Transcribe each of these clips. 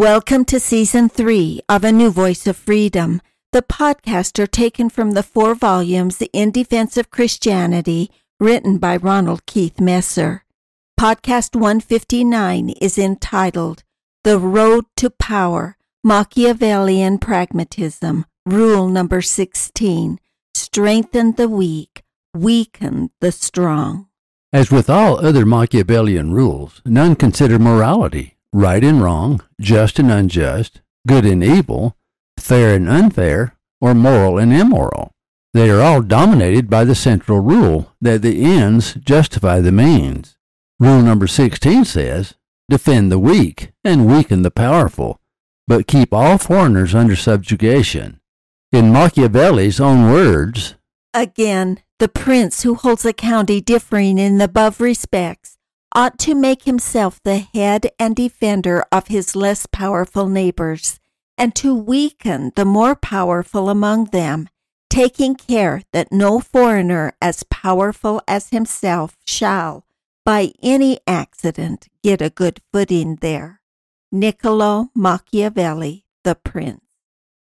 Welcome to season three of A New Voice of Freedom. The podcasts are taken from the four volumes In Defense of Christianity, written by Ronald Keith Messer. Podcast 159 is entitled The Road to Power Machiavellian Pragmatism, Rule Number 16 Strengthen the weak, weaken the strong. As with all other Machiavellian rules, none consider morality right and wrong, just and unjust, good and evil, fair and unfair, or moral and immoral. They are all dominated by the central rule that the ends justify the means. Rule number 16 says, Defend the weak and weaken the powerful, but keep all foreigners under subjugation. In Machiavelli's own words, Again, the prince who holds a county differing in the above respects ought to make himself the head and defender of his less powerful neighbors, and to weaken the more powerful among them, taking care that no foreigner as powerful as himself shall, by any accident, get a good footing there. Niccolo Machiavelli, the Prince.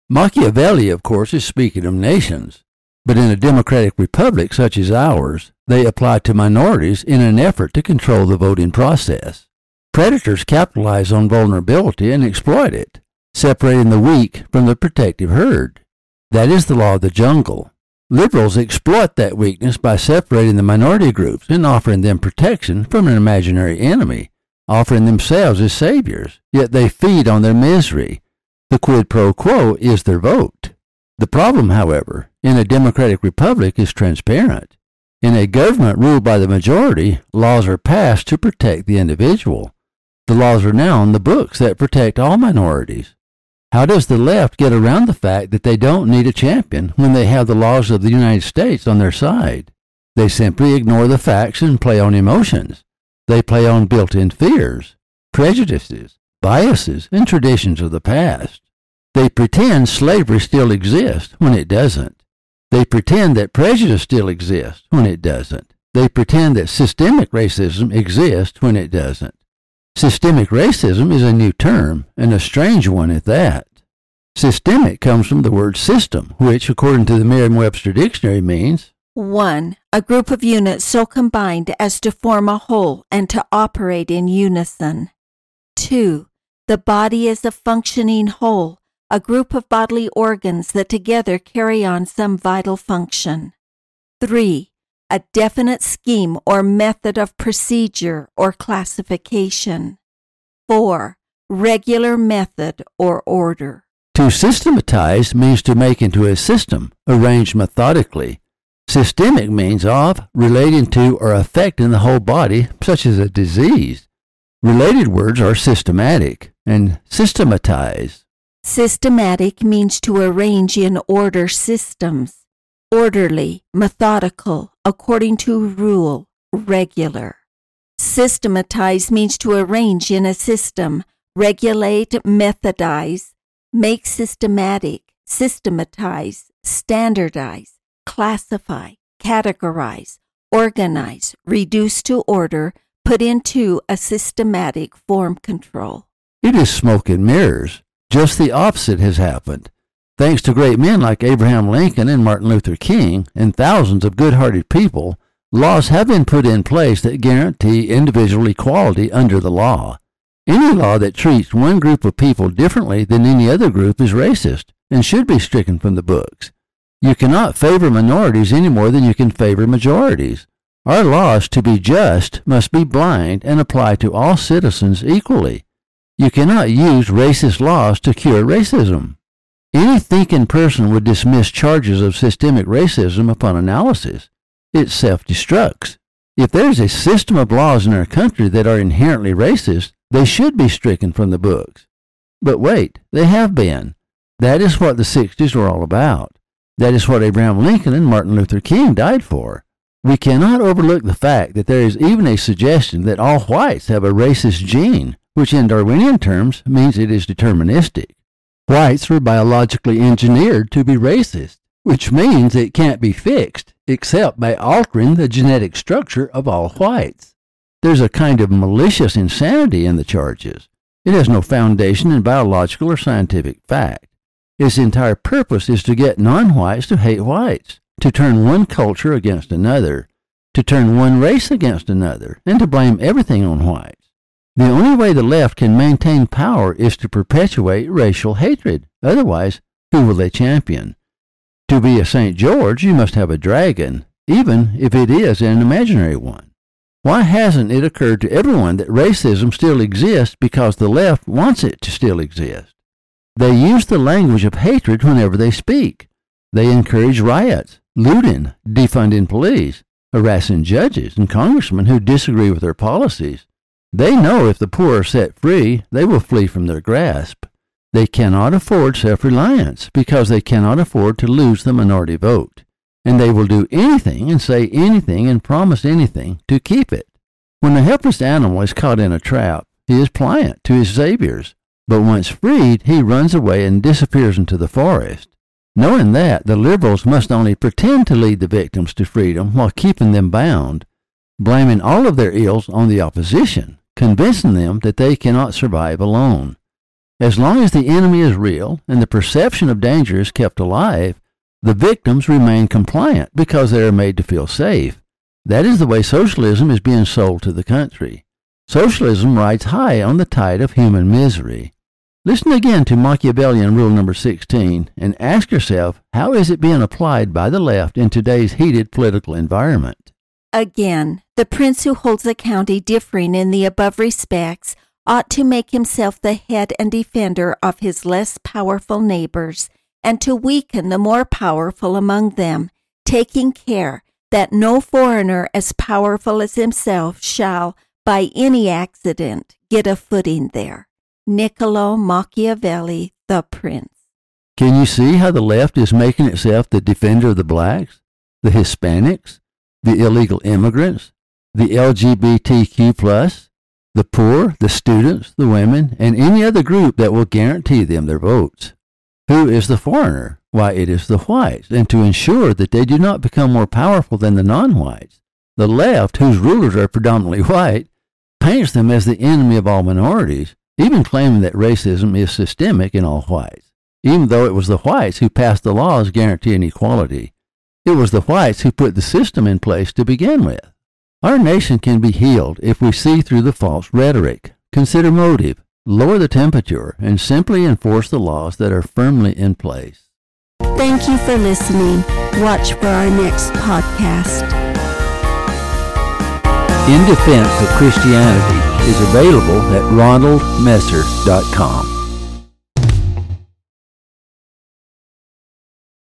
Machiavelli, of course, is speaking of nations, but in a democratic republic such as ours, they apply to minorities in an effort to control the voting process. Predators capitalize on vulnerability and exploit it, separating the weak from the protective herd. That is the law of the jungle. Liberals exploit that weakness by separating the minority groups and offering them protection from an imaginary enemy, offering themselves as saviors, yet they feed on their misery. The quid pro quo is their vote. The problem, however, in a democratic republic is transparent. In a government ruled by the majority, laws are passed to protect the individual. The laws are now on the books that protect all minorities. How does the left get around the fact that they don't need a champion when they have the laws of the United States on their side? They simply ignore the facts and play on emotions. They play on built in fears, prejudices, biases, and traditions of the past. They pretend slavery still exists when it doesn't. They pretend that prejudice still exists when it doesn't. They pretend that systemic racism exists when it doesn't. Systemic racism is a new term, and a strange one at that. Systemic comes from the word system, which, according to the Merriam Webster Dictionary, means 1. A group of units so combined as to form a whole and to operate in unison. 2. The body is a functioning whole a group of bodily organs that together carry on some vital function. 3. A definite scheme or method of procedure or classification. 4. Regular method or order. To systematize means to make into a system, arranged methodically. Systemic means of, relating to, or affecting the whole body, such as a disease. Related words are systematic and systematize. Systematic means to arrange in order systems, orderly, methodical, according to rule, regular. Systematize means to arrange in a system, regulate, methodize, make systematic, systematize, standardize, classify, categorize, organize, reduce to order, put into a systematic form control. It is smoke and mirrors. Just the opposite has happened. Thanks to great men like Abraham Lincoln and Martin Luther King and thousands of good hearted people, laws have been put in place that guarantee individual equality under the law. Any law that treats one group of people differently than any other group is racist and should be stricken from the books. You cannot favor minorities any more than you can favor majorities. Our laws, to be just, must be blind and apply to all citizens equally. You cannot use racist laws to cure racism. Any thinking person would dismiss charges of systemic racism upon analysis. It self destructs. If there is a system of laws in our country that are inherently racist, they should be stricken from the books. But wait, they have been. That is what the 60s were all about. That is what Abraham Lincoln and Martin Luther King died for. We cannot overlook the fact that there is even a suggestion that all whites have a racist gene which in Darwinian terms means it is deterministic. Whites were biologically engineered to be racist, which means it can't be fixed except by altering the genetic structure of all whites. There's a kind of malicious insanity in the charges. It has no foundation in biological or scientific fact. Its entire purpose is to get non whites to hate whites, to turn one culture against another, to turn one race against another, and to blame everything on whites. The only way the left can maintain power is to perpetuate racial hatred. Otherwise, who will they champion? To be a St. George, you must have a dragon, even if it is an imaginary one. Why hasn't it occurred to everyone that racism still exists because the left wants it to still exist? They use the language of hatred whenever they speak. They encourage riots, looting, defunding police, harassing judges and congressmen who disagree with their policies. They know if the poor are set free, they will flee from their grasp. They cannot afford self reliance because they cannot afford to lose the minority vote. And they will do anything and say anything and promise anything to keep it. When a helpless animal is caught in a trap, he is pliant to his saviors. But once freed, he runs away and disappears into the forest. Knowing that, the liberals must only pretend to lead the victims to freedom while keeping them bound, blaming all of their ills on the opposition, convincing them that they cannot survive alone. As long as the enemy is real and the perception of danger is kept alive, the victims remain compliant because they are made to feel safe. That is the way socialism is being sold to the country. Socialism rides high on the tide of human misery. Listen again to Machiavellian rule number 16 and ask yourself how is it being applied by the left in today's heated political environment? Again, the prince who holds a county differing in the above respects ought to make himself the head and defender of his less powerful neighbors, and to weaken the more powerful among them, taking care that no foreigner as powerful as himself shall, by any accident, get a footing there. Niccolo Machiavelli, the Prince. Can you see how the left is making itself the defender of the blacks, the Hispanics, the illegal immigrants, the LGBTQ plus, the poor, the students, the women, and any other group that will guarantee them their votes. Who is the foreigner? Why, it is the whites, and to ensure that they do not become more powerful than the non whites. The left, whose rulers are predominantly white, paints them as the enemy of all minorities, even claiming that racism is systemic in all whites, even though it was the whites who passed the laws guaranteeing equality. It was the whites who put the system in place to begin with. Our nation can be healed if we see through the false rhetoric, consider motive, lower the temperature, and simply enforce the laws that are firmly in place. Thank you for listening. Watch for our next podcast. In Defense of Christianity is available at ronaldmesser.com.